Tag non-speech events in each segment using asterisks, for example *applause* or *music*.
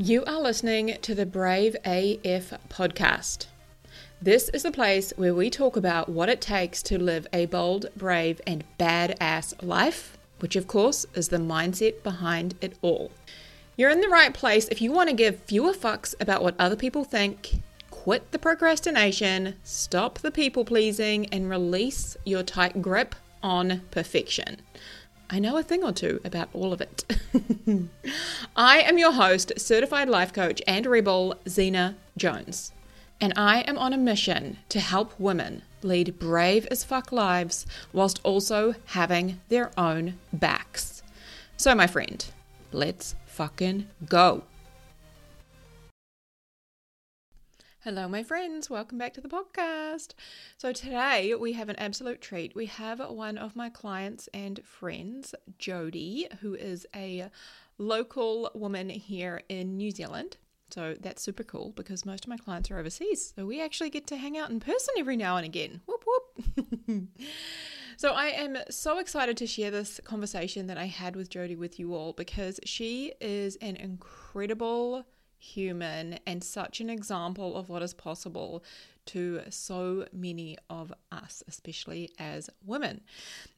You are listening to the Brave AF podcast. This is the place where we talk about what it takes to live a bold, brave, and badass life, which of course is the mindset behind it all. You're in the right place if you want to give fewer fucks about what other people think, quit the procrastination, stop the people pleasing, and release your tight grip on perfection. I know a thing or two about all of it. *laughs* I am your host, certified life coach and rebel, Zena Jones. And I am on a mission to help women lead brave as fuck lives whilst also having their own backs. So, my friend, let's fucking go. Hello, my friends. Welcome back to the podcast. So, today we have an absolute treat. We have one of my clients and friends, Jody, who is a local woman here in New Zealand. So, that's super cool because most of my clients are overseas. So, we actually get to hang out in person every now and again. Whoop, whoop. *laughs* so, I am so excited to share this conversation that I had with Jody with you all because she is an incredible human and such an example of what is possible to so many of us, especially as women.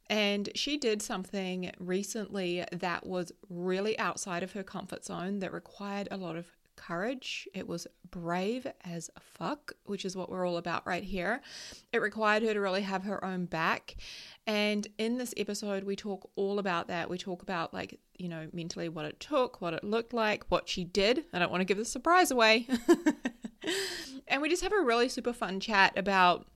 And she did something recently that was really outside of her comfort zone that required a lot of courage. It was brave as fuck, which is what we're all about right here. It required her to really have her own back. And in this episode, we talk all about that. We talk about, like, you know, mentally what it took, what it looked like, what she did. I don't want to give the surprise away. *laughs* and we just have a really super fun chat about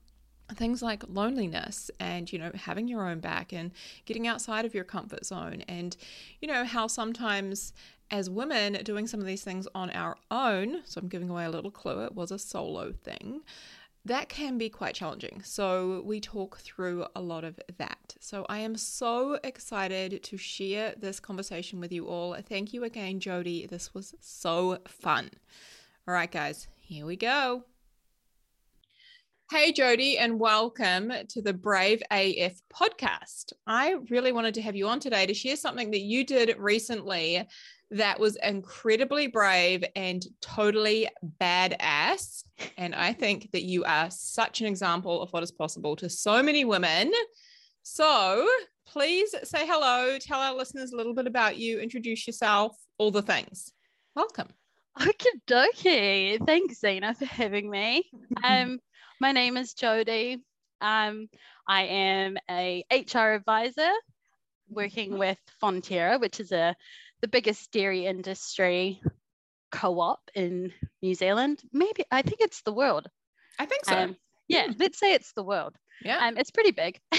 things like loneliness and you know having your own back and getting outside of your comfort zone and you know how sometimes as women doing some of these things on our own so i'm giving away a little clue it was a solo thing that can be quite challenging. So, we talk through a lot of that. So, I am so excited to share this conversation with you all. Thank you again, Jody. This was so fun. All right, guys, here we go. Hey, Jody, and welcome to the Brave AF podcast. I really wanted to have you on today to share something that you did recently that was incredibly brave and totally badass. And I think that you are such an example of what is possible to so many women. So please say hello, tell our listeners a little bit about you, introduce yourself, all the things. Welcome. Okie dokie. Thanks, Zena, for having me. *laughs* Um, my name is Jody. Um, I am a HR advisor working with Fonterra, which is a the biggest dairy industry co-op in New Zealand. Maybe I think it's the world. I think so. Um, yeah, let's say it's the world. Yeah, um, it's pretty big, *laughs*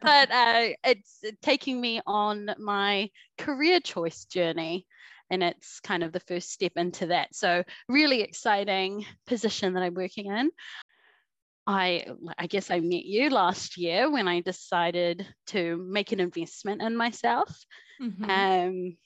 but *laughs* uh, it's taking me on my career choice journey and it's kind of the first step into that. So really exciting position that I'm working in. I, I guess I met you last year when I decided to make an investment in myself, mm-hmm. um,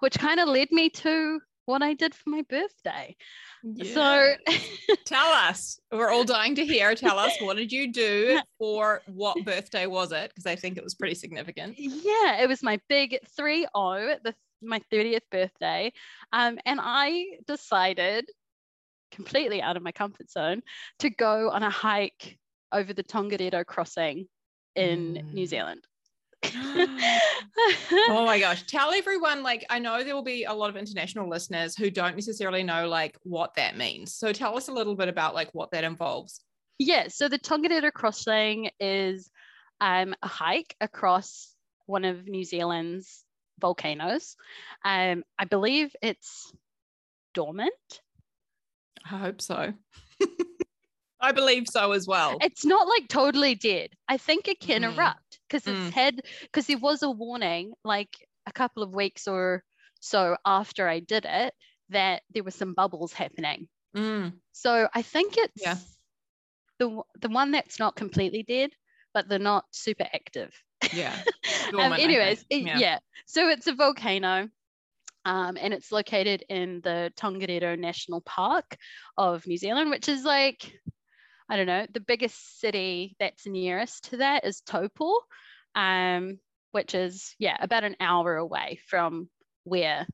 which kind of led me to what I did for my birthday. Yeah. So *laughs* tell us, we're all dying to hear. Tell us, what did you do for what birthday was it? Because I think it was pretty significant. Yeah, it was my big 3 0, my 30th birthday. Um, and I decided completely out of my comfort zone to go on a hike over the Tongariro crossing in mm. New Zealand. *gasps* oh my gosh. *laughs* Tell everyone, like, I know there will be a lot of international listeners who don't necessarily know, like, what that means. So tell us a little bit about, like, what that involves. Yeah. So the Tongariro crossing is um, a hike across one of New Zealand's volcanoes. Um, I believe it's dormant. I hope so. I believe so as well. It's not like totally dead. I think it can mm. erupt because it's mm. had because there was a warning like a couple of weeks or so after I did it that there were some bubbles happening. Mm. So I think it's yeah. the the one that's not completely dead, but they're not super active. Yeah. *laughs* um, anyways, yeah. yeah. So it's a volcano. Um, and it's located in the Tongariro National Park of New Zealand, which is like, I don't know, the biggest city that's nearest to that is Taupo, um, which is, yeah, about an hour away from where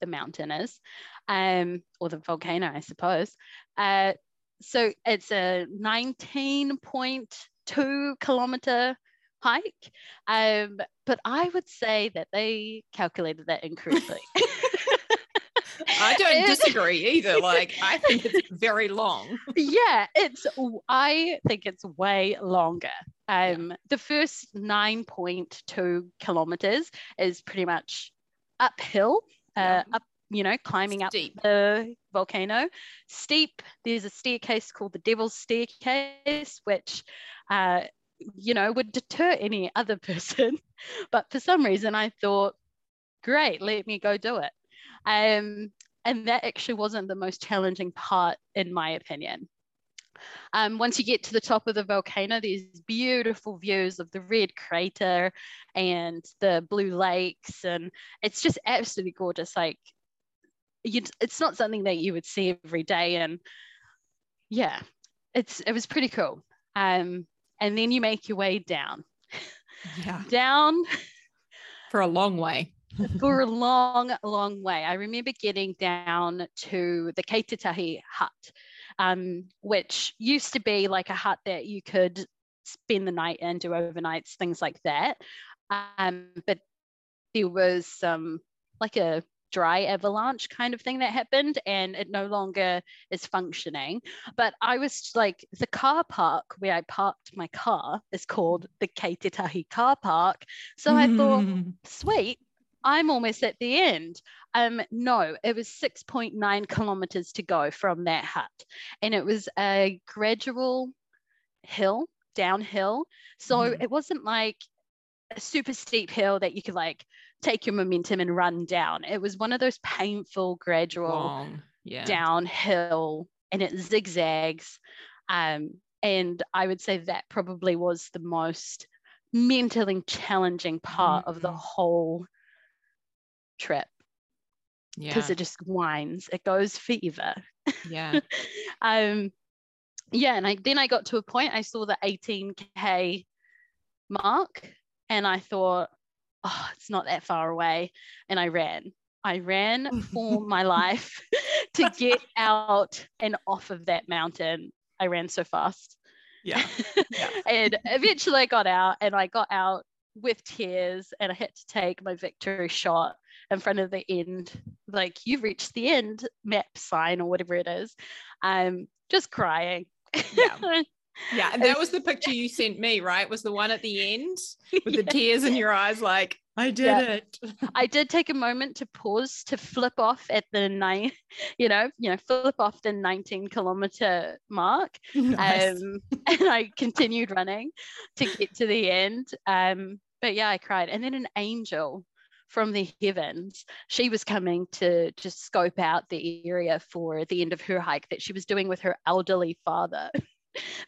the mountain is, um, or the volcano, I suppose. Uh, so it's a 19.2 kilometer hike. Um, but I would say that they calculated that incorrectly. *laughs* *laughs* I don't disagree either. *laughs* Like, I think it's very long. yeah, it's, I think it's way longer. Um, yeah. The first 9.2 kilometers is pretty much uphill, uh, yeah. up, you know, climbing Steep. up the volcano. Steep, there's a staircase called the Devil's Staircase, which uh, you know, would deter any other *laughs* person. But for some reason, I thought, great, let me go do it. Um, and that actually wasn't the most challenging part, in my opinion. Um, once you get to the top of the volcano, there's beautiful views of the red crater and the blue lakes, and it's just absolutely gorgeous. Like, it's not something that you would see every day, and yeah, it's it was pretty cool. Um, and then you make your way down. Yeah. *laughs* down for a long way. For a long, long way. I remember getting down to the Ketetahi hut, um, which used to be like a hut that you could spend the night in, do overnights, things like that. Um, but there was um, like a dry avalanche kind of thing that happened and it no longer is functioning. But I was like, the car park where I parked my car is called the Ketetahi car park. So I thought, *laughs* sweet, I'm almost at the end. Um, no, it was 6.9 kilometers to go from that hut. And it was a gradual hill, downhill. So mm. it wasn't like a super steep hill that you could like take your momentum and run down. It was one of those painful, gradual yeah. downhill and it zigzags. Um, and I would say that probably was the most mentally challenging part mm-hmm. of the mm-hmm. whole trip. Yeah. Because it just winds, it goes fever. Yeah. *laughs* um, yeah. And I, then I got to a point, I saw the 18K mark and I thought, oh, it's not that far away. And I ran. I ran for *laughs* my life *laughs* to get out and off of that mountain. I ran so fast. Yeah. yeah. and eventually I got out and I got out with tears and I had to take my victory shot in front of the end, like you've reached the end map sign or whatever it is. I'm just crying. Yeah. *laughs* Yeah, and that was the picture you sent me, right? Was the one at the end *laughs* with the tears in your eyes, like I did yeah. it. *laughs* I did take a moment to pause to flip off at the nine, you know, you know, flip off the 19 kilometer mark. Nice. Um, and I continued running to get to the end. Um, but yeah, I cried. And then an angel from the heavens. She was coming to just scope out the area for the end of her hike that she was doing with her elderly father. *laughs*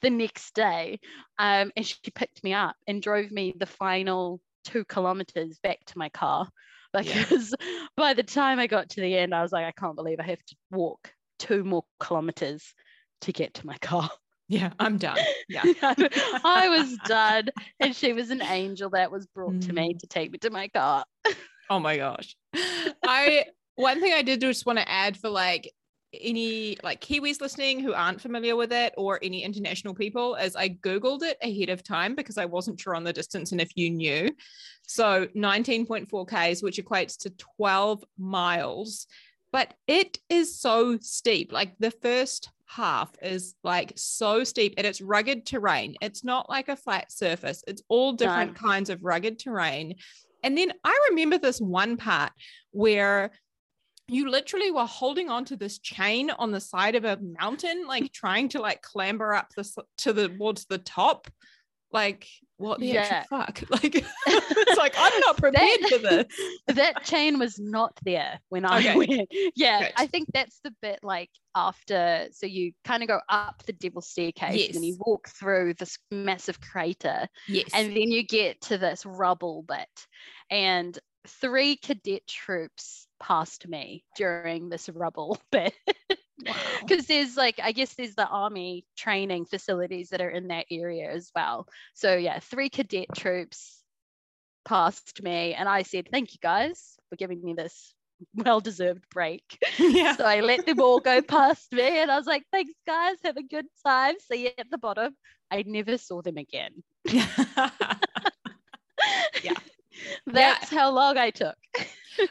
the next day. Um, and she picked me up and drove me the final two kilometers back to my car *laughs* because yeah. by the time I got to the end, I was like, I can't believe I have to walk two more kilometers to get to my car. *laughs* Yeah, I'm done. Yeah. I was done. And she was an angel that was brought mm. to me mm. to take me to my car. Oh my gosh. *laughs* I one thing I did just want to add for like any like Kiwis listening who aren't familiar with it or any international people as I Googled it ahead of time because I wasn't sure on the distance and if you knew. So 19.4 Ks, which equates to 12 miles. But it is so steep. Like the first half is like so steep and it's rugged terrain. It's not like a flat surface, it's all different no. kinds of rugged terrain. And then I remember this one part where you literally were holding on to this chain on the side of a mountain, like *laughs* trying to like clamber up this to the towards the top. Like, what the yeah. actual fuck? *laughs* Like, *laughs* it's like I'm not prepared that, for this. *laughs* That chain was not there when I okay. went. Yeah, Good. I think that's the bit like after. So you kind of go up the devil staircase yes. and you walk through this massive crater. Yes. And then you get to this rubble bit, and three cadet troops passed me during this rubble bit. Because there's like, I guess there's the army training facilities that are in that area as well. So, yeah, three cadet troops passed me, and I said, Thank you guys for giving me this *laughs* well deserved break. Yeah. *laughs* *laughs* So I let them all go past me and I was like, thanks, guys. Have a good time. See you at the bottom. I never saw them again. yeah. That's how long I took.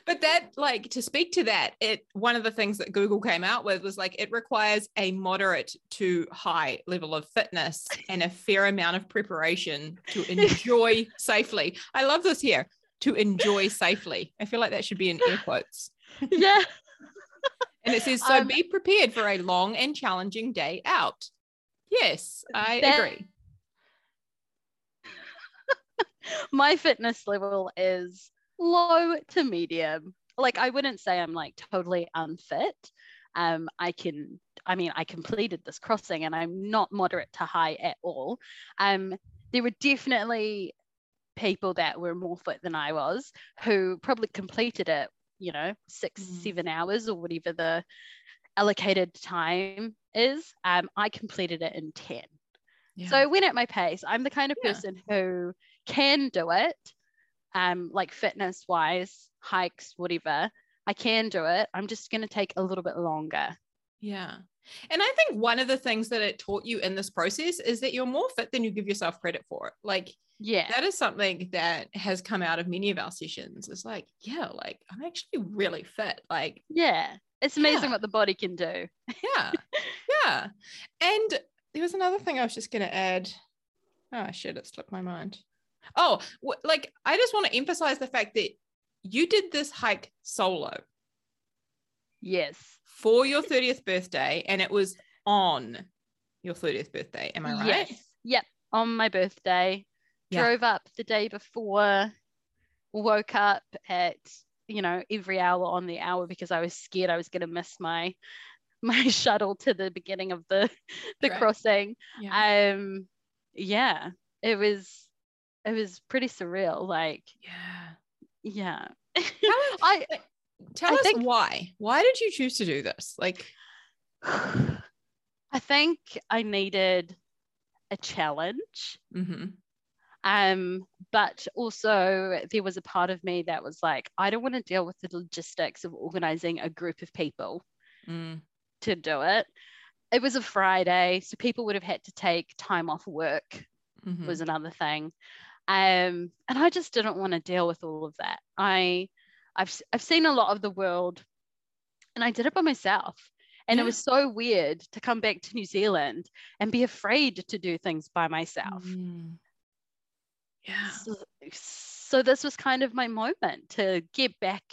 But that like to speak to that it one of the things that google came out with was like it requires a moderate to high level of fitness and a fair amount of preparation to *laughs* enjoy safely. I love this here to enjoy safely. I feel like that should be in air quotes. *laughs* Yeah. and it says so Um, be prepared for a long and challenging day out. Yes i That- agree. *laughs* My fitness level is low to medium. Like I wouldn't say I'm like totally unfit. Um, I can, I mean, I completed this crossing and I'm not moderate to high at all. Um, there were definitely people that were more fit than I was who probably completed it, you know, six, Mhm. seven hours or whatever the allocated time is. Um, I completed it in 10. yeah. So I went at my pace. I'm the kind of Yeah. person who can do it, um, like fitness wise, hikes, whatever. I can do it. I'm just going to take a little bit longer. Yeah. And I think one of the things that it taught you in this process is that you're more fit than you give yourself credit for. Like Yeah. that is something that has come out of many of our sessions. It's like, yeah, like I'm actually really fit. Like, Yeah. It's amazing Yeah. what the body can do. yeah. *laughs* yeah. And there was another thing I was just going to add. Oh shit, it slipped my mind. Oh, like I just want to emphasize the fact that you did this hike solo Yes. for your 30th birthday and it was on your 30th birthday. Am I right? Yes. Yep. On my birthday. Yeah. Drove up the day before, woke up at, you know, every hour on the hour because I was scared I was going to miss my *laughs* my shuttle to the beginning of the *laughs* the Right. crossing. Yeah. um yeah it was it was pretty surreal like yeah. yeah Tell us, *laughs* i tell I us think- why. Why did you choose to do this? Like, *sighs* i think i needed a challenge mhm. um but also there was a part of me that was like i don't want to deal with the logistics of organizing a group of people Mm, to do it it was a friday so people would have had to take time off work mhm. was another thing. Um, and I just didn't want to deal with all of that. I, I've, I've seen a lot of the world, and I did it by myself. And Yeah. it was so weird to come back to New Zealand and be afraid to do things by myself. Mm. Yeah. So, so this was kind of my moment to get back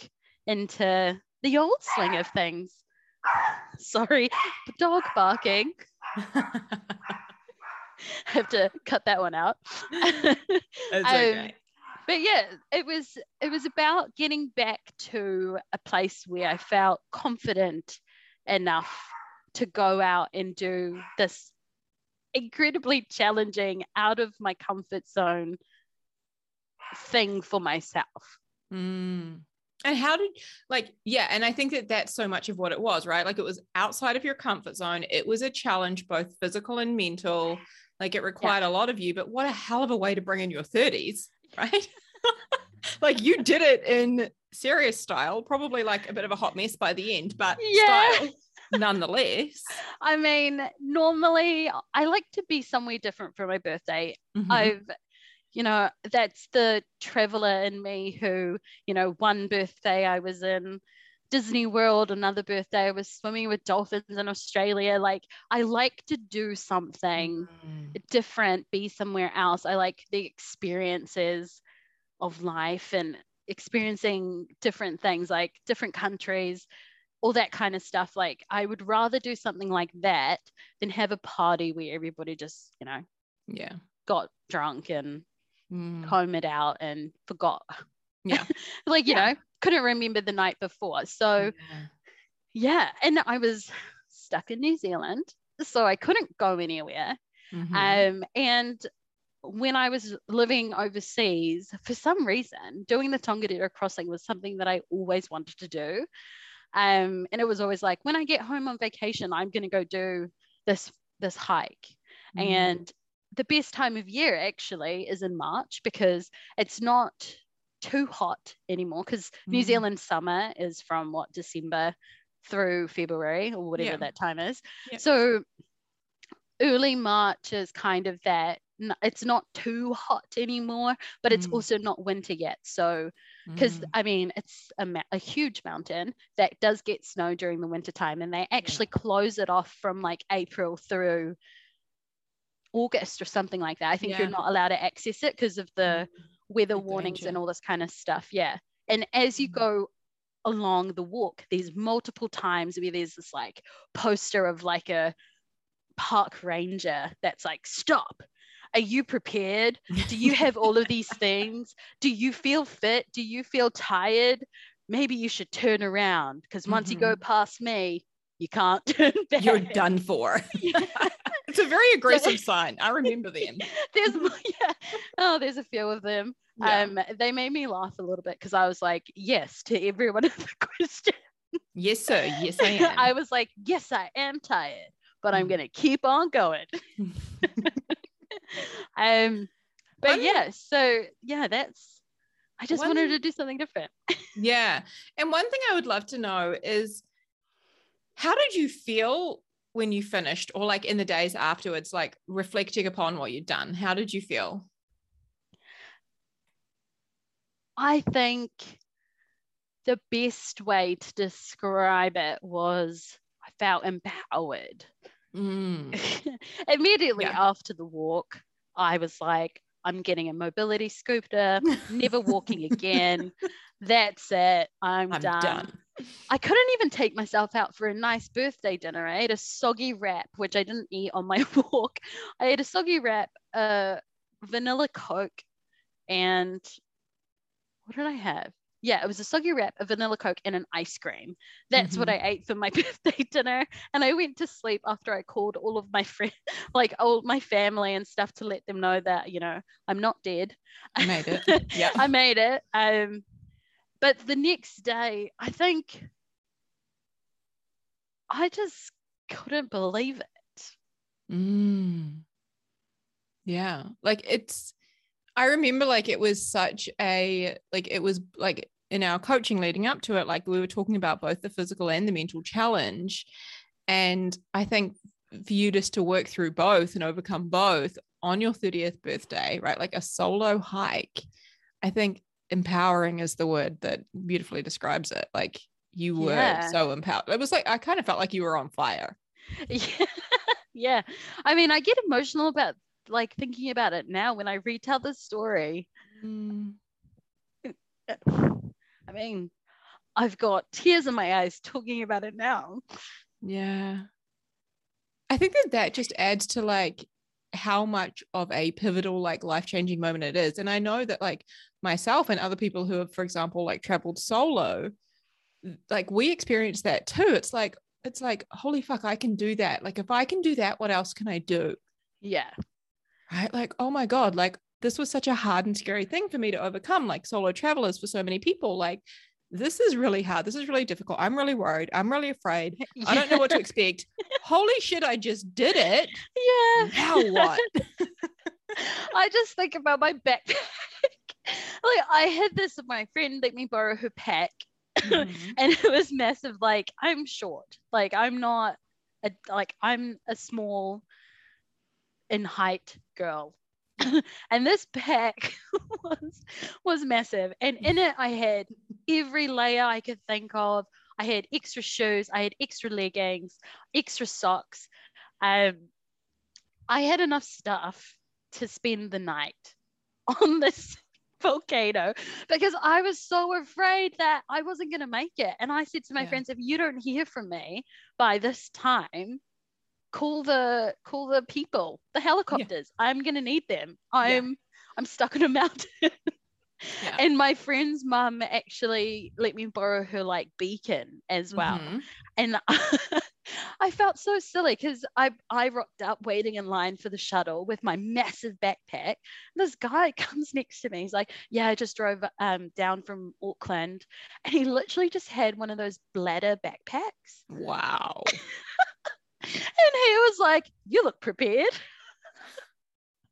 into the old swing of things. *laughs* Sorry, the dog barking. *laughs* *laughs* I have to cut that one out. *laughs* It's Um, okay. but yeah it was it was about getting back to a place where i felt confident enough to go out and do this incredibly challenging out of my comfort zone thing for myself Mm. And how did like yeah, and I think that that's so much of what it was, right? Like it was outside of your comfort zone. It was a challenge, both physical and mental. Like it required a lot of you, but what a hell of a way to bring in your 30s, *laughs* right? *laughs* like you did it in serious style, probably like a bit of a hot mess by the end, but Yeah. style nonetheless. *laughs* i mean normally i like to be somewhere different for my birthday Mhm. I've, you know, that's the traveler in me who, you know, one birthday I was in Disney World, another birthday I was swimming with dolphins in Australia. Like, I like to do something Mm. different, be somewhere else. I like the experiences of life and experiencing different things, like different countries, all that kind of stuff. Like, I would rather do something like that than have a party where everybody just, you know, Yeah. got drunk and Mm. comb it out and forgot. Yeah. *laughs* like, you Yeah. know, couldn't remember the night before. So, Yeah. yeah. And I was stuck in New Zealand. So I couldn't go anywhere. Mhm. Um, and when I was living overseas, for some reason, doing the Tongariro crossing was something that I always wanted to do. Um, and it was always like, when I get home on vacation, I'm going to go do this this hike. Mm. And the best time of year actually is in March because it's not too hot anymore because mm. New Zealand summer is from what December through February or whatever yeah. that time is. Yep. So early March is kind of that it's not too hot anymore, but it's mm. also not winter yet. So, because mm. I mean, it's a, a, huge mountain that does get snow during the winter time, and they actually yeah. close it off from like April through August or something like that. I think yeah. you're not allowed to access it because of the mm. Weather the warnings and all this kind of stuff. Yeah. And as you mm. go along the walk, there's multiple times where there's this like poster of like a park ranger that's like, stop. Are you prepared? Do you have all of these *laughs* things? Do you feel fit? Do you feel tired? Maybe you should turn around because once mm-hmm. you go mm-hmm. past me, you can't *laughs* turn back. You're done for. *laughs* it's a very aggressive *laughs* sign. I remember them. *laughs* There's *laughs* yeah. Oh, there's a few of them. Yeah. Um, they made me laugh a little bit because I was like, yes to every one of the questions. Yes, sir. Yes, I am. I was like, yes, I am tired, but I'm mm. gonna keep on going. um, but one, yeah, so yeah, that's. I just one, wanted to do something different. yeah, and one thing I would love to know is, how did you feel when you finished, or like in the days afterwards, like reflecting upon what you'd done? How did you feel? I think the best way to describe it was I felt empowered. Mm. *laughs* Immediately yeah. after the walk, I was like, I'm getting a mobility scooter, never walking *laughs* again. That's it. I'm, I'm done. done. I couldn't even take myself out for a nice birthday dinner. I ate a soggy wrap, which I didn't eat on my *laughs* walk. I ate a soggy wrap, a vanilla Coke, and what did I have? Yeah, it was a soggy wrap, a vanilla Coke, and an ice cream. That's mm-hmm. what I ate for my *laughs* birthday dinner. And I went to sleep after I called all of my friends, *laughs* like all my family and stuff, to let them know that, you know, I'm not dead. I made it. Yeah. I made it. Um, but the next day, I think I just couldn't believe it. Mm. Yeah. Like it's I remember like it was such a like it was like in our coaching leading up to it, like we were talking about both the physical and the mental challenge. And I think for you just to work through both and overcome both on your 30th birthday, right? Like a solo hike, I think empowering is the word that beautifully describes it. Like you were yeah. so empowered. It was like I kind of felt like you were on fire. *laughs* Yeah. yeah. I mean, I get emotional about like thinking about it now when I retell the story. Mm. I mean, I've got tears in my eyes talking about it now. Yeah. I think that that just adds to like how much of a pivotal like life-changing moment it is. And i know that like myself and other people who have for example like traveled solo like we experience that too. It's like it's like holy fuck i can do that. Like if i can do that what else can i do? Yeah. Right? Like, oh my God, like this was such a hard and scary thing for me to overcome, like solo travelers for so many people. Like, this is really hard. This is really difficult. I'm really worried. I'm really afraid. Yeah. *laughs* I don't know what to expect. Holy shit, I just did it. Yeah. Now what? *laughs* I just think about my backpack. *laughs* like I had this of my friend let me borrow her pack. Mm-hmm. and it was massive. Like I'm short. Like I'm not a, like I'm a small in height girl. and this pack was was massive. And in it I had every layer I could think of. I had extra shoes, I had extra leggings, extra socks. Um, I had enough stuff to spend the night *laughs* on this volcano because I was so afraid that I wasn't going to make it. And I said to my yeah. friends, if you don't hear from me by this time, call the call the people the helicopters yeah. i'm gonna need them i'm yeah. i'm stuck on a mountain *laughs* yeah. and my friend's mum actually let me borrow her like beacon as well mm-hmm. and *laughs* I felt so silly because I I rocked up waiting in line for the shuttle with my massive backpack. This guy *laughs* comes next to me. He's like, "Yeah, I just drove um, down from Auckland," and he literally just had one of those bladder backpacks. Wow. *laughs* and he was like, You look prepared.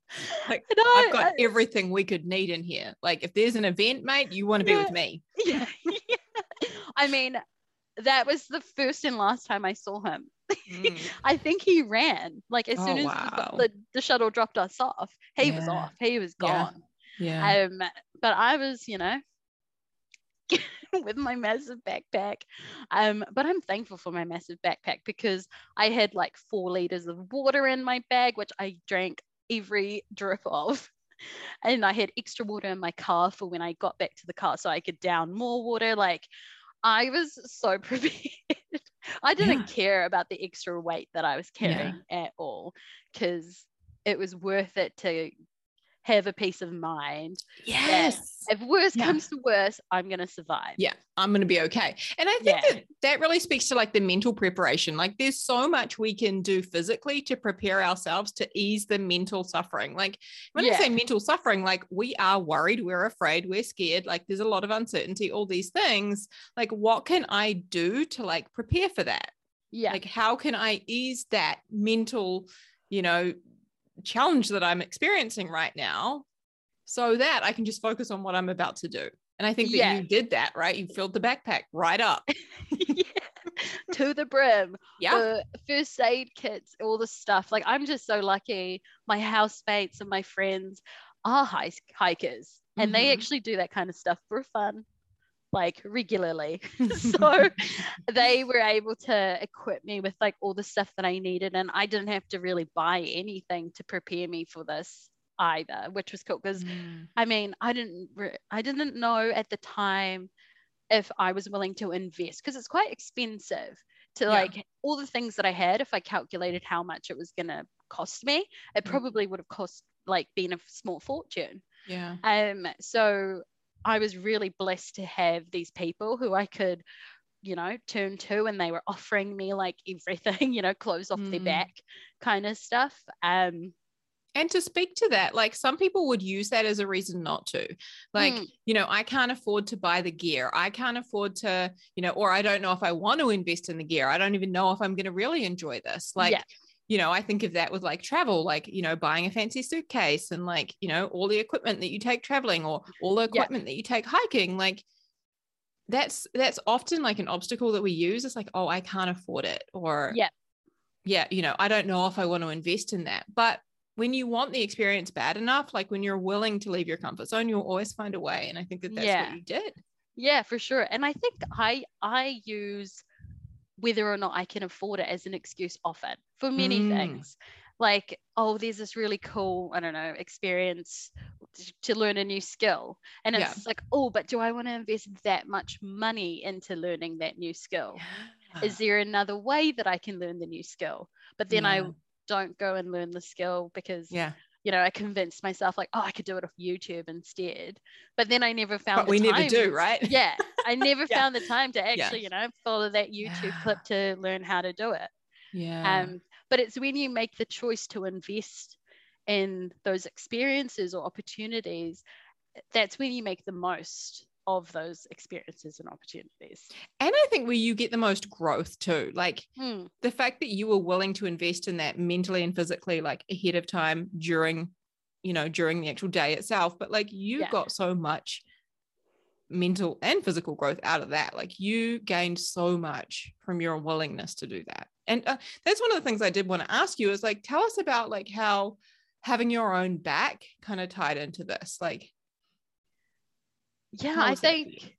*laughs* Like know, I've got I- everything we could need in here. Like if there's an event, mate, you want to be with me. *laughs* yeah, *laughs* yeah. I mean, that was the first and last time I saw him. Mm. I think he ran. Like as Oh, soon as the- wow. the, the shuttle dropped us off, he was off. He was Yeah. gone. Yeah. Um, but I was, you know, with my massive backpack. Um, but I'm thankful for my massive backpack because I had like four liters of water in my bag, which I drank every drip of. *laughs* And I had extra water in my car for when I got back to the car so I could down more water. Like I was so *laughs* prepared. I didn't Yeah. care about the extra weight that I was Yeah. carrying at all because it was worth it to have a peace of mind yes. if worse Yeah. comes to worse, I'm gonna survive. yeah i'm going to be okay and i think Yeah. that that really speaks to like the mental preparation like there's so much we can do physically to prepare ourselves to ease the mental suffering like when i say mental suffering like we are worried we're afraid we're scared like there's a lot of uncertainty all these things like what can i do to like prepare for that Yeah. like how can i ease that mental you know challenge that i'm experiencing right now so that i can just focus on what i'm about to do and i think that Yeah. you did that right you filled the backpack right up *laughs* yeah. To the brim. yeah The first aid kits, all the stuff. Like I'm just so lucky. My housemates and my friends are hike- hikers. And they Mhm. actually do that kind of stuff for fun, like regularly. *laughs* *laughs* so they were able to equip me with like all the stuff that I needed. And I didn't have to really buy anything to prepare me for this either, which was cool because Mm. I mean, I didn't re- I didn't know at the time if I was willing to invest because it's quite expensive to Yeah. like all the things that I had if I calculated how much it was going to cost me, it Mhm. probably would have cost like been a small fortune. yeah Um so I was really blessed to have these people who I could you know turn to and they were offering me like everything *laughs* you know clothes off their Mm. back kind of stuff um and to speak to that like some people would use that as a reason not to like Mm. you know i can't afford to buy the gear i can't afford to you know or i don't know if i want to invest in the gear i don't even know if i'm going to really enjoy this like Yeah. You know i think of that with like travel like you know buying a fancy suitcase and like you know all the equipment that you take traveling or all the Yeah. equipment that you take hiking like that's that's often like an obstacle that we use it's like oh i can't afford it or Yeah. yeah you know i don't know if i want to invest in that but when you want the experience bad enough like when you're willing to leave your comfort zone you'll always find a way and i think that that's Yeah. what you did Yeah, for sure. And I think I I use whether or not I can afford it as an excuse often for many Mm. things. Like, oh, there's this really cool, I don't know, experience to learn a new skill. And Yeah. it's like, oh, but do I want to invest that much money into learning that new skill? Is there another way that I can learn the new skill? But then I don't go and learn the skill because yeah you know, I convinced myself like, oh, I could do it off YouTube instead. But then I never found. but the we never time. do right Yeah, I *laughs* never Yeah. found the time to actually, you know, follow that YouTube Yeah. clip to learn how to do it. yeah Um, but it's when you make the choice to invest in those experiences or opportunities, that's when you make the most of those experiences and opportunities. and i think where you get the most growth too like Hmm. the fact that you were willing to invest in that mentally and physically like ahead of time during you know during the actual day itself but like you Yeah. got so much mental and physical growth out of that like you gained so much from your willingness to do that and uh, that's one of the things i did want to ask you is like tell us about like how having your own back kind of tied into this like Yeah, I was that for you? think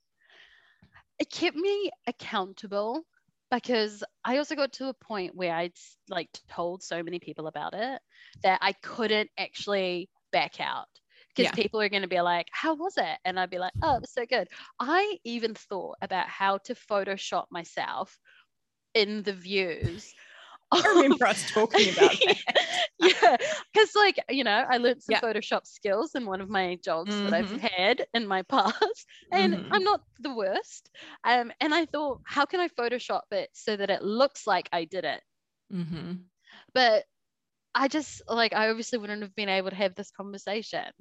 it kept me accountable because I also got to a point where I'd like told so many people about it that I couldn't actually back out because Yeah. people are going to be like, "How was it?" And I'd be like, "Oh, it was so good." I even thought about how to Photoshop myself in the views. I *laughs* remember us talking about that *laughs* yeah, because like you know, I learned some Yeah. Photoshop skills in one of my jobs that I've Mhm. had in my *laughs* past, and Mhm. I'm not the worst. Um, and I thought, how can I Photoshop it so that it looks like I did it? hmm But I just like I obviously wouldn't have been able to have this conversation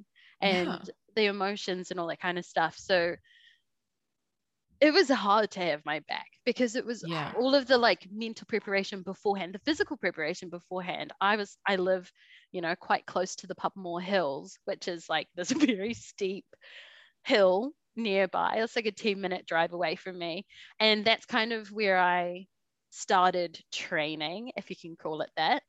and Yeah. the emotions and all that kind of stuff. So it was hard to have my back because it was Yeah. all of the like mental preparation beforehand, the physical preparation beforehand. I was I live, you know, quite close to the Papamoa Hills, which is like this *laughs* very steep hill nearby. It's like a 10 minute drive away from me. And that's kind of where I started training, if you can call it that.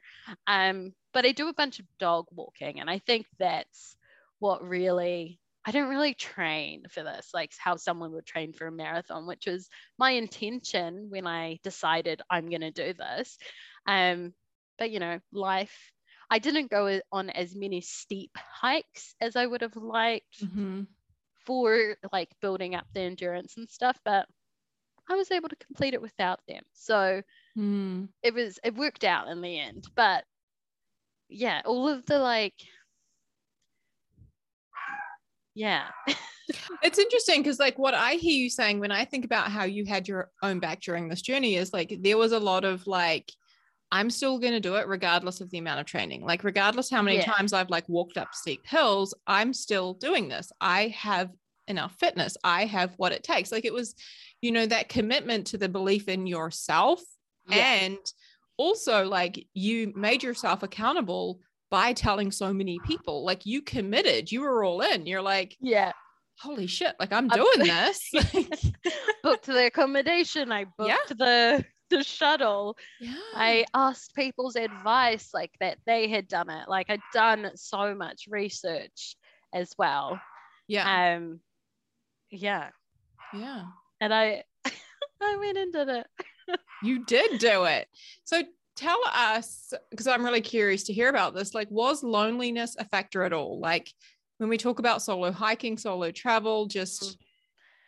Um, but I do a bunch of dog walking, and I think that's what really I didn't really train for this, like how someone would train for a marathon, which was my intention when I decided I'm going to do this. Um, but you know, life, I didn't go on as many steep hikes as I would have liked Mhm. for like building up the endurance and stuff, but I was able to complete it without them. So Mm. it was, it worked out in the end. But yeah, all of the like, yeah. It's interesting because, like, what I hear you saying when I think about how you had your own back during this journey is like there was a lot of like, I'm still going to do it regardless of the amount of training. Like, regardless how many Yeah. times I've like walked up steep hills, I'm still doing this. I have enough fitness. I have what it takes. Like, it was, you know, that commitment to the belief in yourself Yeah. and also like you made yourself accountable by telling so many people like you committed you were all in you're like yeah. holy shit like i'm doing this *laughs* *laughs* booked the accommodation. I booked Yeah. the the shuttle. yeah I asked people's advice, like that they had done it. Like I'd done so much research as well. yeah Um, yeah, yeah and I *laughs* I went and did it. you did do it so tell us because i'm really curious to hear about this like was loneliness a factor at all? Like when we talk about solo hiking solo travel just mm-hmm.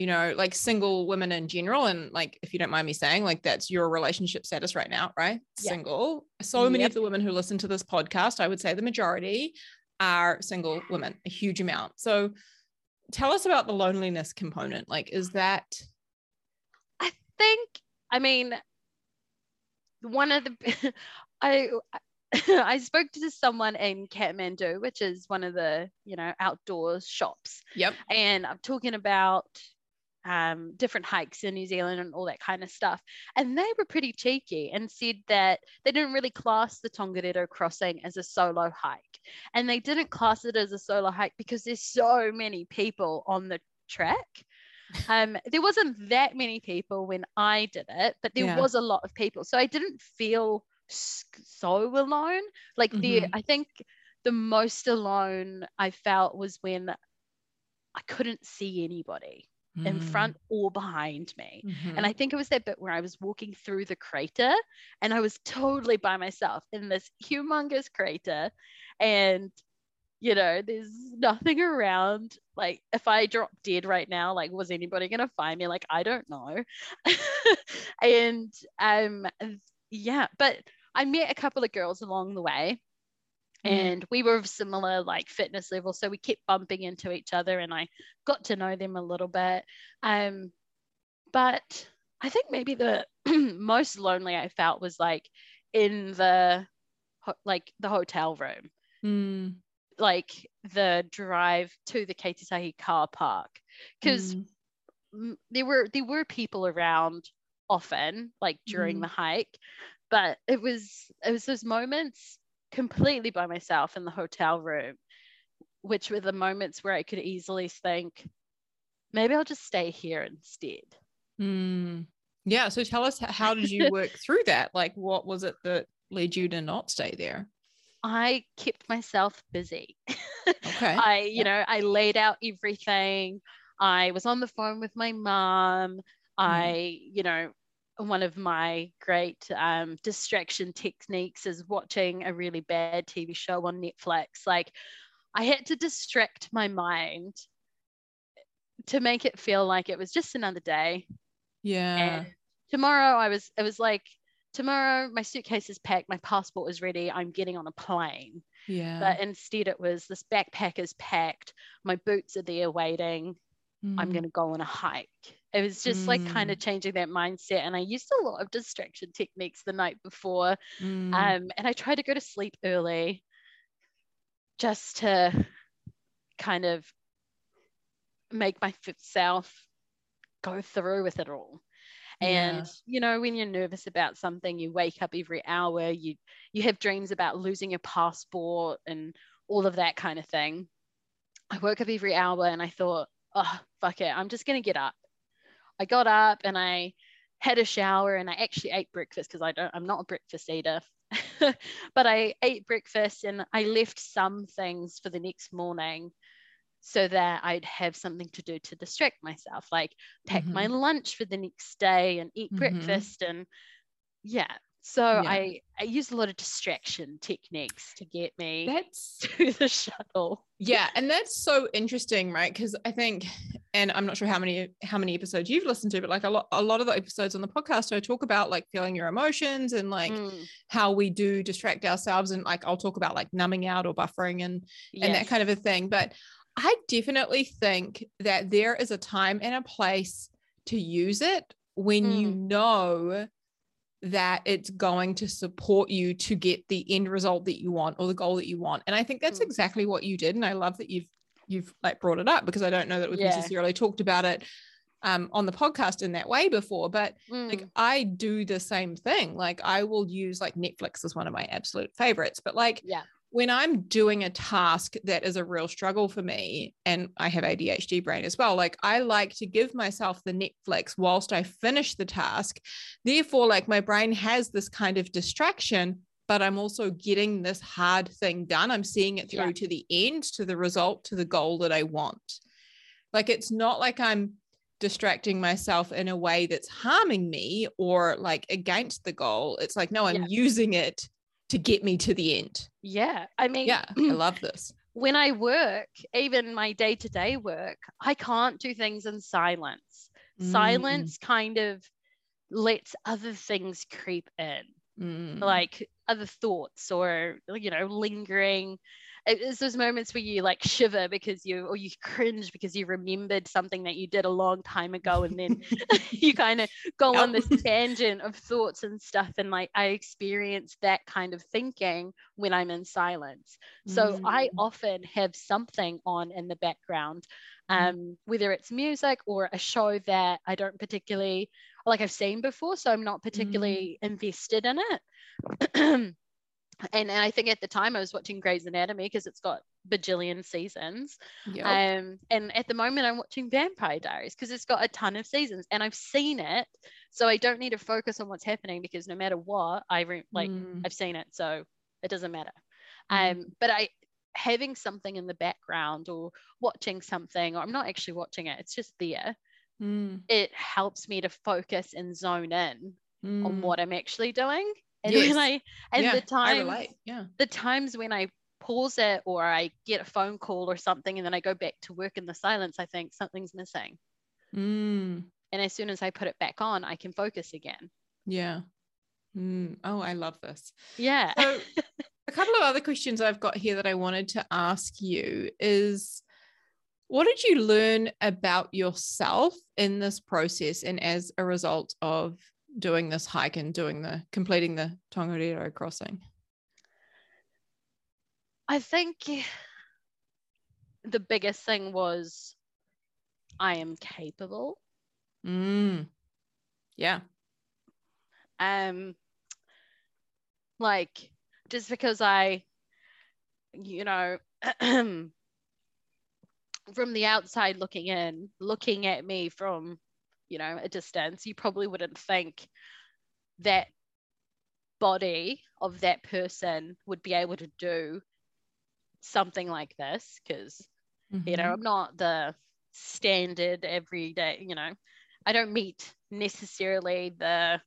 you know like single women in general and like if you don't mind me saying like that's your relationship status right now right? Single. So many Yep. of the women who listen to this podcast i would say the majority are single women a huge amount. So tell us about the loneliness component. Like is that I think. I mean, one of the *laughs* I *laughs* I spoke to someone in Kathmandu, which is one of the you know outdoors shops, yep and I'm talking about um, different hikes in New Zealand and all that kind of stuff. And they were pretty cheeky and said that they didn't really class the Tongariro crossing as a solo hike. And they didn't class it as a solo hike because there's so many people on the track. Um, there wasn't that many people when I did it, but there Yeah. was a lot of people. So I didn't feel so alone. Like the, Mhm. I think the most alone I felt was when I couldn't see anybody in front or behind me. Mhm. And I think it was that bit where I was walking through the crater and I was totally by myself in this humongous crater. And, you know, there's nothing around. Like, if I drop dead right now, like, was anybody going to find me? Like, I don't know. *laughs* and, um, yeah, but I met a couple of girls along the way Mm. and we were of similar like fitness level so we kept bumping into each other and i got to know them a little bit um but i think maybe the *clears throat* most lonely i felt was like in the like the hotel room Mm, like the drive to the Ketetahi car park. Because mm, there were there were people around often like during Mhm. the hike but it was it was those moments completely by myself in the hotel room which were the moments where i could easily think maybe i'll just stay here instead. Mm. yeah so tell us how did you work *laughs* through that? Like what was it that led you to not stay there i kept myself busy *laughs* okay I, you Yep. know, I laid out everything. I was on the phone with my mom. I, you know, one of my great um, distraction techniques is watching a really bad TV show on Netflix. Like, I had to distract my mind to make it feel like it was just another day. yeah And tomorrow, I was, it was like, tomorrow my suitcase is packed, my passport is ready, I'm getting on a plane. Yeah. But instead it was this backpack is packed my boots are there waiting i'm Mm, going to go on a hike. It was just like kind of changing that mindset and i used a lot of distraction techniques the night before mm, um, and i tried to go to sleep early just to kind of make myself go through with it all and yeah. you know when you're nervous about something you wake up every hour you you have dreams about losing your passport and all of that kind of thing. I woke up every hour and i thought oh fuck it i'm just going to get up. I got up and i had a shower and i actually ate breakfast because i don't i'm not a breakfast eater. *laughs* But i ate breakfast and i left some things for the next morning so that I'd have something to do to distract myself, like pack mm-hmm. my lunch for the next day and eat mm-hmm. breakfast. And yeah, so yeah. I, I use a lot of distraction techniques to get me *laughs* that's to the shuttle. Yeah, and that's so interesting, right? Because I think, and I'm not sure how many how many episodes you've listened to, but like a lot a lot of the episodes on the podcast, I talk about like feeling your emotions and like mm. how we do distract ourselves, and like I'll talk about like numbing out or buffering and yes. and that kind of a thing. But I definitely think that there is a time and a place to use it when mm. you know that it's going to support you to get the end result that you want or the goal that you want. And I think that's mm. exactly what you did. And I love that you've you've like brought it up because I don't know that we've yeah. necessarily talked about it um, on the podcast in that way before, but mm. like I do the same thing. Like I will use like Netflix is one of my absolute favorites, but like yeah when I'm doing a task that is a real struggle for me, and I have ADHD brain as well, like I like to give myself the Netflix whilst I finish the task. Therefore, like my brain has this kind of distraction, but I'm also getting this hard thing done. I'm seeing it through yeah. to the end, to the result, to the goal that I want. Like it's not like I'm distracting myself in a way that's harming me or like against the goal. It's like, no, I'm yeah. using it to get me to the end. Yeah. I mean, yeah, I love this. *clears throat* When I work, even my day to day work, I can't do things in silence. Mm. Silence kind of lets other things creep in, mm. like other thoughts or, you know, lingering it's those moments where you like shiver because you or you cringe because you remembered something that you did a long time ago and then *laughs* *laughs* you kind of go on this tangent of thoughts and stuff and like i experience that kind of thinking when i'm in silence so mm. i often have something on in the background mm. um, whether it's music or a show that i don't particularly like i've seen before so i'm not particularly mm. invested in it *clears throat* and, and I think at the time I was watching Grey's Anatomy because it's got bajillion seasons. Yep. Um, and at the moment I'm watching Vampire Diaries because it's got a ton of seasons and I've seen it, so I don't need to focus on what's happening because no matter what, I re- like mm. I've seen it, so it doesn't matter. Mm. Um, but I having something in the background or watching something, or I'm not actually watching it, it's just there. Mm. It helps me to focus and zone in on mm. what I'm actually doing and yes. when I and yeah, the time yeah the times when I pause it or I get a phone call or something and then I go back to work in the silence, I think something's missing. Mm. And as soon as I put it back on, I can focus again. Yeah. Mm. Oh, I love this. Yeah. So, *laughs* a couple of other questions I've got here that I wanted to ask you is what did you learn about yourself in this process and as a result of doing this hike and doing the completing the Tongariro crossing? I think the biggest thing was I am capable. Mm. Yeah. Um like just because I you know *clears throat* from the outside looking in, looking at me from you know a distance you probably wouldn't think that body of that person would be able to do something like this because mm-hmm. you know mm-hmm. i'm not the standard everyday you know i don't meet necessarily the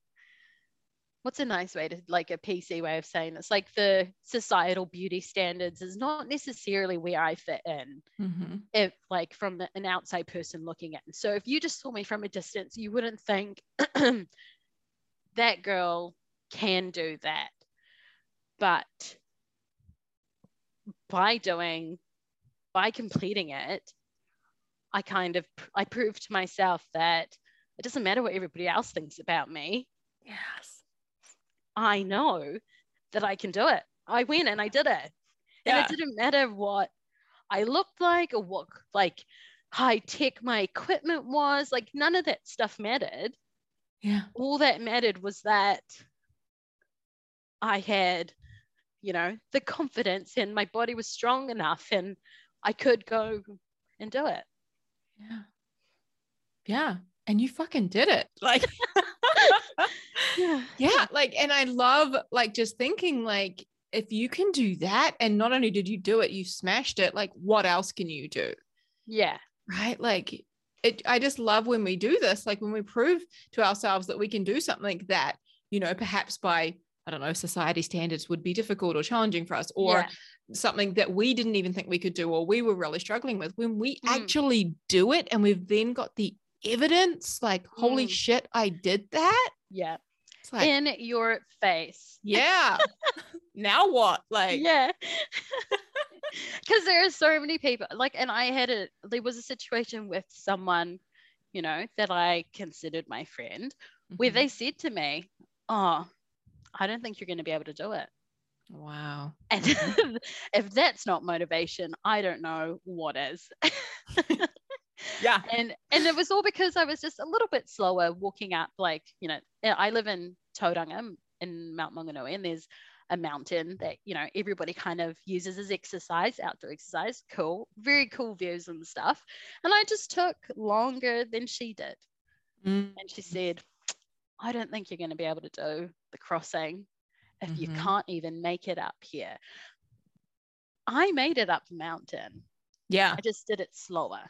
what's a nice way to like a PC way of saying this? Like the societal beauty standards is not necessarily where I fit in, mm-hmm. if like from the, an outside person looking in. So if you just saw me from a distance, you wouldn't think *clears throat* that girl can do that. But by doing, by completing it, I kind of I proved to myself that it doesn't matter what everybody else thinks about me. Yes I know that I can do it. I went and I did it. Yeah. And it didn't matter what I looked like or what like high tech my equipment was. Like none of that stuff mattered. Yeah. All that mattered was that I had, you know, the confidence and my body was strong enough and I could go and do it. Yeah. Yeah. And you fucking did it. Like, *laughs* Yeah. *laughs* yeah. Like, and I love like just thinking, like, if you can do that, and not only did you do it, you smashed it, like, what else can you do? Yeah. Right. Like, it, I just love when we do this, like, when we prove to ourselves that we can do something that, you know, perhaps by, I don't know, society standards would be difficult or challenging for us, or Yeah. something that we didn't even think we could do or we were really struggling with when we Mm. actually do it and we've then got the evidence like holy Mm. shit i did that Yeah. it's like In your face. yeah *laughs* now what like yeah *laughs* because there are so many people like and i had a there was a situation with someone you know that i considered my friend where Mhm. they said to me oh i don't think you're going to be able to do it wow and Mhm. *laughs* if that's not motivation i don't know what is yeah. And and it was all because i was just a little bit slower walking up like you know i live in tauranga in mount maunganui and there's a mountain that you know everybody kind of uses as exercise outdoor exercise. Cool. Very cool views and stuff. And i just took longer than she did. Mm. and she said i don't think you're going to be able to do the crossing if you Mhm. can't even make it up here. I made it up the mountain. Yeah. I just did it slower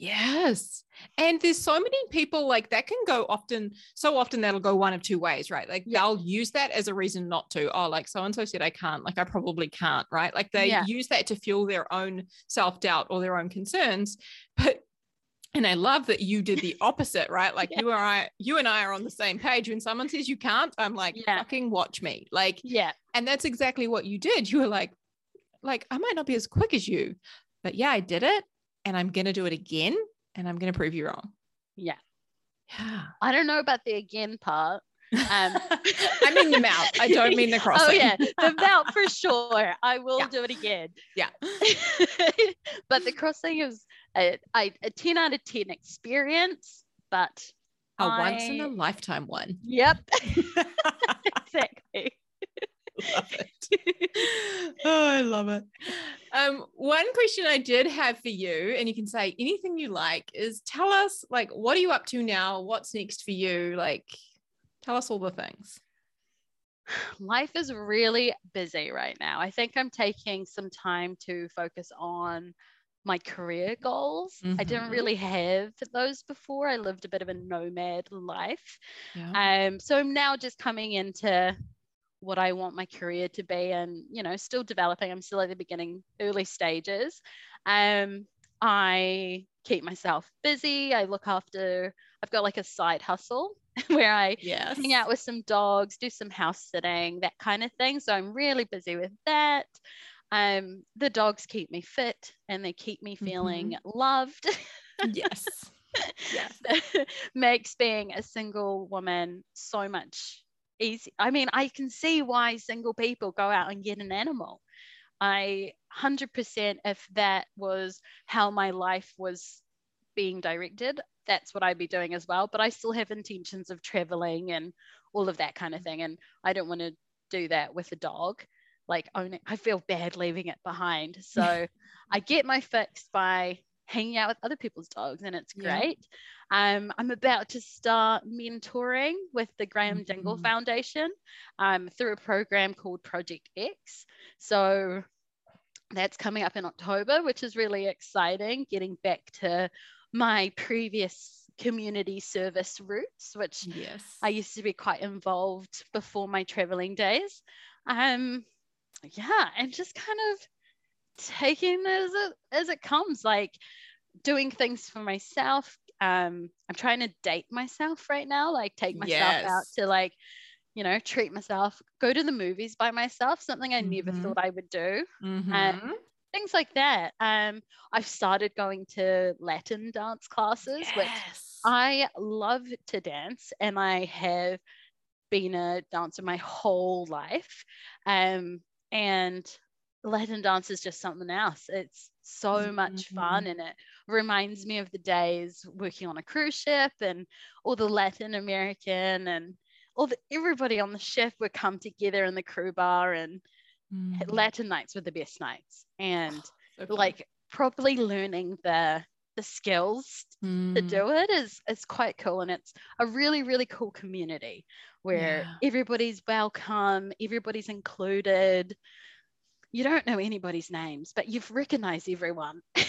yes and there's so many people like that can go often so often that'll go one of two ways right like Yeah. they'll use that as a reason not to oh like so and so said i can't like i probably can't right like they Yeah. use that to fuel their own self-doubt or their own concerns but and I love that you did the opposite, right? *laughs* Like Yeah. you and I, you and I are on the same page. When someone says you can't, I'm like, Yeah. fucking watch me. Like, yeah and that's exactly what you did. You were like, like, I might not be as quick as you, but yeah, I did it. And I'm gonna do it again. And I'm gonna prove you wrong. yeah Yeah. I don't know about the again part. Um, *laughs* I mean the Mount. I don't mean the crossing. *laughs* Oh yeah, the Mount for *laughs* sure. I will Yeah. do it again. Yeah. but the crossing is a, a, a 10 out of 10 experience. But A once in a lifetime one. yep, exactly. Love it. *laughs* oh, I love it. Um, one question I did have for you, and you can say anything you like, is tell us like what are you up to now? What's next for you? Like, tell us all the things. Life is really busy right now. I think I'm taking some time to focus on my career goals. I didn't Mhm. really have those before. I lived a bit of a nomad life. Yeah. Um, so I'm now just coming into what I want my career to be and, you know, still developing. I'm still at the beginning, early stages. Um, I keep myself busy. I look after, I've got like a side hustle *laughs* where I yes. hang out with some dogs, do some house sitting, that kind of thing. So I'm really busy with that. Um, the dogs keep me fit and they keep me feeling loved. yes. *laughs* Yes. *laughs* makes being a single woman so much easy. I mean, I can see why single people go out and get an animal. I 100% if that was how my life was being directed, that's what I'd be doing as well. But I still have intentions of traveling and all of that kind of thing. And I don't want to do that with a dog. Like, owning, I feel bad leaving it behind. *laughs* So I get my fix by hanging out with other people's dogs, and it's Yeah. Um, I'm about to start mentoring with the Graeme Dingle Mhm. Foundation um, through a program called Project X. So that's coming up in October, which is really exciting. Getting back to my previous community service roots, which Yes. I used to be quite involved before my traveling days. Um, yeah, and just kind of taking it as it as it comes, like doing things for myself. Um, I'm trying to date myself right now, like take myself out to like, you know, treat myself, go to the movies by myself, something I never Mhm. thought I would do Mhm. things like that. Um, I've started going to Latin dance classes, which. I love to dance, and I have been a dancer my whole life. Um, and Latin dance is just something else. It's so much fun Mm-hmm. and it reminds me of the days working on a cruise ship and all the Latin American and all the everybody on the ship would come together in the crew bar and Mm. Latin nights were the best nights. And *sighs* So like properly learning the the skills to Mm. do it is is quite cool and it's a really really cool community where Yeah. everybody's welcome everybody's included you don't know anybody's names but you've recognized everyone. *laughs*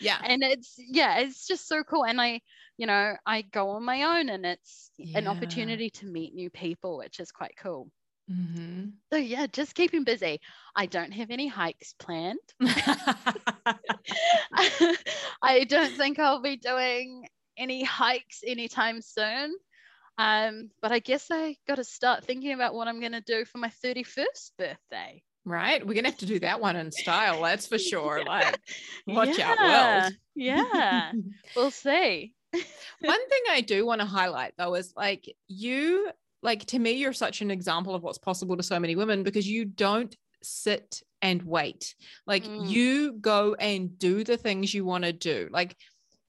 Yeah. and it's yeah it's just so cool. And i you know i go on my own and it's an opportunity to meet new people which is quite cool. Hmm so yeah just keeping busy. I don't have any hikes planned. *laughs* *laughs* I don't think I'll be doing any hikes anytime soon. Um, but I guess I got to start thinking about what I'm going to do for my 31st birthday. Right. We're gonna have to do that one in style. That's for sure. *laughs* Like, watch out, Yeah, world. Yeah, *laughs* we'll see. One *laughs* thing I do want to highlight though is like you, like to me, you're such an example of what's possible to so many women because you don't sit and wait. Like Mm. you go and do the things you want to do. Like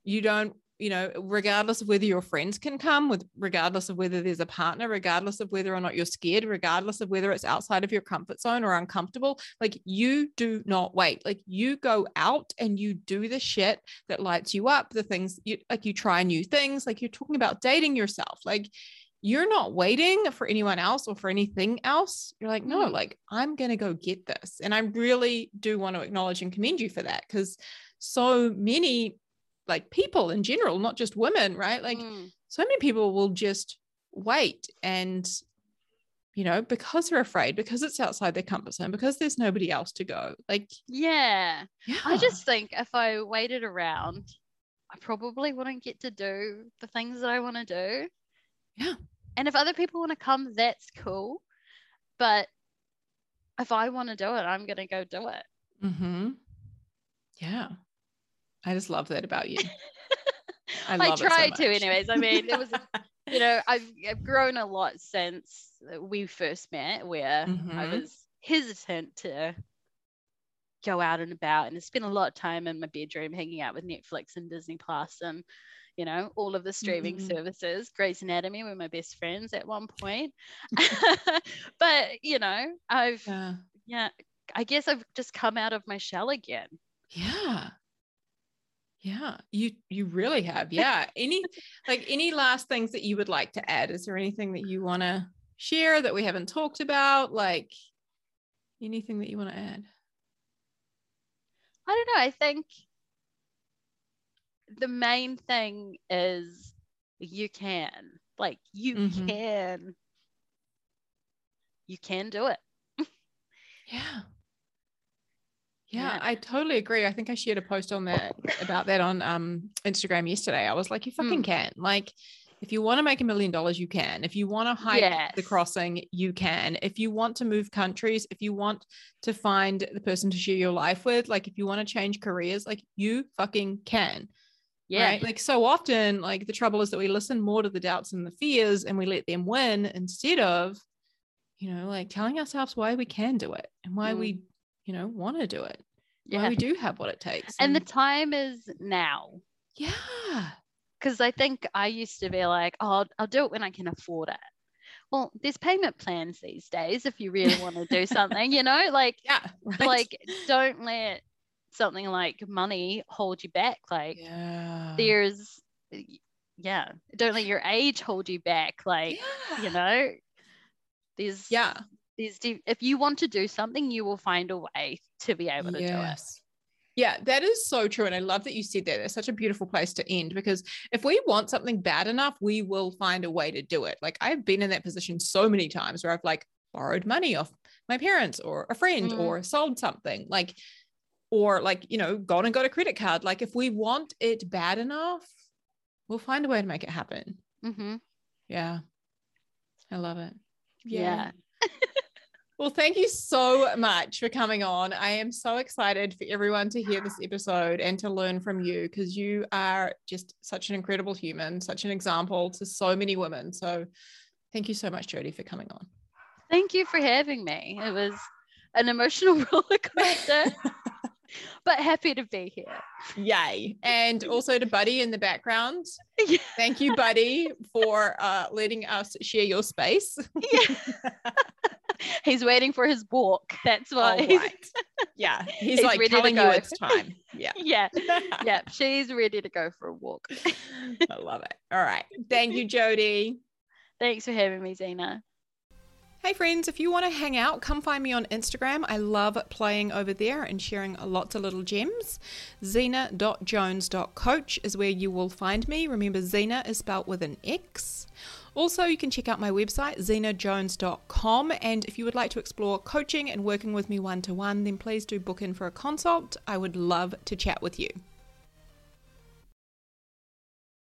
you don't, you know, regardless of whether your friends can come, with regardless of whether there's a partner, regardless of whether or not you're scared, regardless of whether it's outside of your comfort zone or uncomfortable, like you do not wait. Like you go out and you do the shit that lights you up, the things you like you try new things, like you're talking about dating yourself. Like you're not waiting for anyone else or for anything else. You're like, no, Mm. like I'm going to go get this. And I really do want to acknowledge and commend you for that because so many like people in general, not just women, right? Like Mm, so many people will just wait and you know because they're afraid because it's outside their comfort zone because there's nobody else to go like yeah. yeah I just think if I waited around, I probably wouldn't get to do the things that I want to do. Yeah. And if other people want to come, that's cool. But if I want to do it, I'm going to go do it. mm-hmm. yeah i just love that about you *laughs* I, I, it so tried to, anyways. I mean, it was, *laughs* you know, I've, I've grown a lot since we first met, where I Mhm. was hesitant to go out and about and spend a lot of time in my bedroom hanging out with Netflix and Disney Plus and you know all of the streaming Mhm. services. Grey's Anatomy were my best friends at one point, *laughs* but you know I've yeah yeah I guess I've just come out of my shell again. yeah yeah you you really have *laughs* yeah any like any last things that you would like to add is there anything that you want to share that we haven't talked about like anything that you want to add I don't know. I think the main thing is you can. Like you Mhm. can. You can do it. *laughs* Yeah. Yeah, Yeah. I totally agree. I think I shared a post on that about that on um Instagram yesterday. I was like, you fucking Mm. can. Like, if you want to make a million dollars, you can. If you want to hike the crossing, you can. If you want to move countries, if you want to find the person to share your life with, like if you want to change careers, like you fucking can. Yeah. Right. Like so often, like the trouble is that we listen more to the doubts and the fears and we let them win instead of, you know, like telling ourselves why we can do it and why Mm. we, you know, want to do it. Yeah. we do have what it takes. And the time is now. yeah. Because I think I used to be like, oh, I'll, I'll do it when I can afford it. Well, there's payment plans these days if you really want to do *laughs* something, you know, like Yeah. Right. like don't let something like money hold you back. Like yeah. there's yeah don't let your age hold you back like yeah. you know there's Yeah. There's de- if you want to do something you will find a way to be able to do it Yes. Yeah, that is so true. And I love that you said that. It's such a beautiful place to end because if we want something bad enough, we will find a way to do it. Like I've been in that position so many times where I've like borrowed money off my parents or a friend Mm. or sold something like, or like, you know, gone and got a credit card. Like if we want it bad enough, we'll find a way to make it happen. hmm Yeah. I love it. yeah *laughs* Well, thank you so much for coming on. I am so excited for everyone to hear this episode and to learn from you because you are just such an incredible human, such an example to so many women. So, thank you so much, Jody, for coming on. thank you for having me it was an emotional *laughs* roller coaster. but happy to be here. Yay. And also to Buddy in the background. *laughs* Yeah. Thank you, Buddy, for uh, letting us share your space. Yeah. *laughs* *laughs* he's waiting for his walk. That's why. Right. Yeah. He's, *laughs* he's like telling you it's time. Yeah. *laughs* yeah. Yeah. She's ready to go for a walk. I love it. All right. Thank you, Jody. Thanks for having me, Xena. Hey friends, if you want to hang out, come find me on Instagram. I love playing over there and sharing lots of little gems. Xena.jones.coach is where you will find me. Remember, Xena is spelled with an X. Also, you can check out my website, xenajones.com. And if you would like to explore coaching and working with me one to one, then please do book in for a consult. I would love to chat with you.